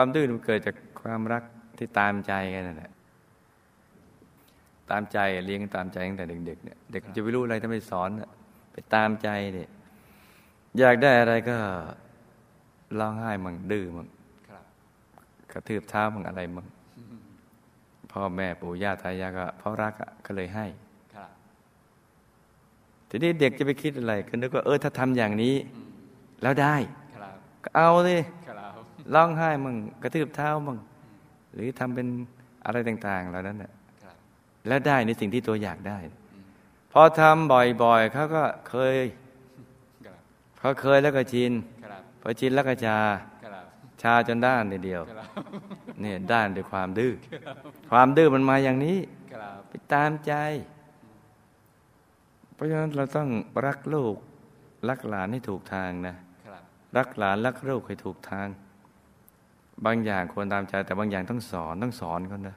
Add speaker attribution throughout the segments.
Speaker 1: ความดื้อมันเกิดจากความรักที่ตามใจกันนั่นแหละตามใจเลี้ยงตามใจตั้งแต่เด็กๆเนี่ยเด็กจะไม่รู้อะไรถ้าไม่สอนไปตามใจเนี่ยอยากได้อะไรก็ร้องไห้มั่งดื้อมั่งกระทืบเท้ามั่งอะไรมั่งพ่อแม่ปู่ย่าตายายก็เพราะรักก็เลยให้ทีนี้เด็กจะไปคิดอะไรก็นึกว่าเออถ้าทำอย่างนี้ แล้วได้ก็เอาสิ ร้องไห้มั่งกระทืบเท้ามั่งหรือทำเป็นอะไรต่าง ๆ เหล่านั้นน่ะแล้วได้ในสิ่งที่ตัวอยากได้ พอทำบ่อยๆเขาก็เคยพอเคยแล้วก็ชินพอชินแล้วก็ชาชาจนด้านเดียวเนี่ยด้านด้วยความดื้อความดื้อมันมาอย่างนี้ไปตามใจ เพราะฉะนั้นเราต้องรักลูกรักหลานให้ถูกทางนะรักหลานรักลูกให้ถูกทาง บางอย่างควรตามใจแต่บางอย่างต้องสอนต้องสอนเขานะ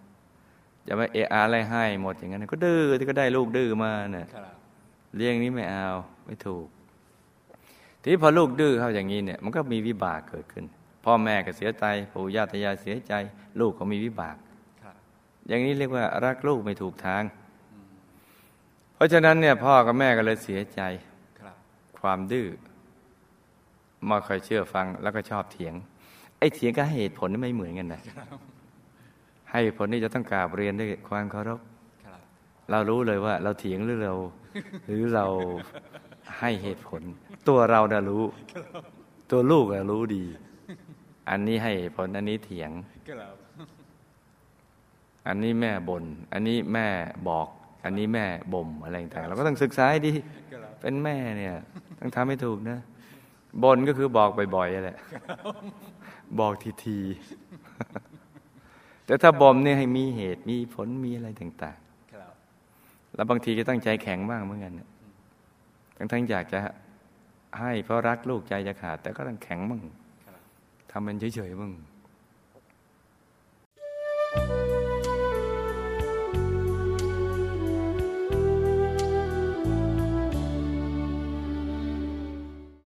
Speaker 1: อย่าไปเอะอะไรให้หมดอย่างนั้น ก็ดื้อที่ก็ได้ลูกดื้อมาเนี่ยเลี้ยงนี้ไม่เอาไม่ถูก ทีนี้พอลูกดื้อเข้าอย่างนี้เนี่ย มันก็มีวิบากเกิดขึ้น พ่อแม่ก็เสียใจปู่ย่าตายายเสียใจ ลูกก็มีวิบากอย่างนี้เรียกว่ารักลูกไม่ถูกทาง เพราะฉะนั้นเนี่ย พ่อกับแม่ก็เลยเสียใจความดื้อมาคอยเชื่อฟังแล้วก็ชอบเถียง ไอ้เถียงก็เหตุผลไม่เหมือนกันนะให้ผลนี่จะต้องกราบเรียนด้วยความเคารพเรารู้เลยว่า เราเถียงหรือเรา หรือเราให้เหตุผล ตัวเราน่ะรู้ ตัวลูกน่ะรู้ดี อันนี้ให้ผลอันนี้เถียงอันนี้แม่บน่นอันนี้แม่บอก อันนี้แม่บ่มอะไรต่างเราก็ต้องศึกษาดีเป็นแม่เนี่ย ต้องทำให้ถูกนะ บ่นก็คือบอกบ่อยๆแหละ บอกทีๆแต่ถ้าบ่มเนี่ยให้มีเหตุมีผลมีอะไรต่างๆแล้วบางทีก็ต้องใจแข็งบ้างเหมือนกันทั้งทั้งอยากจะให้เพราะรักลูกใจจะขาด แต่ก็ต้องแข็งบ้างทำมันเฉยๆบ้าง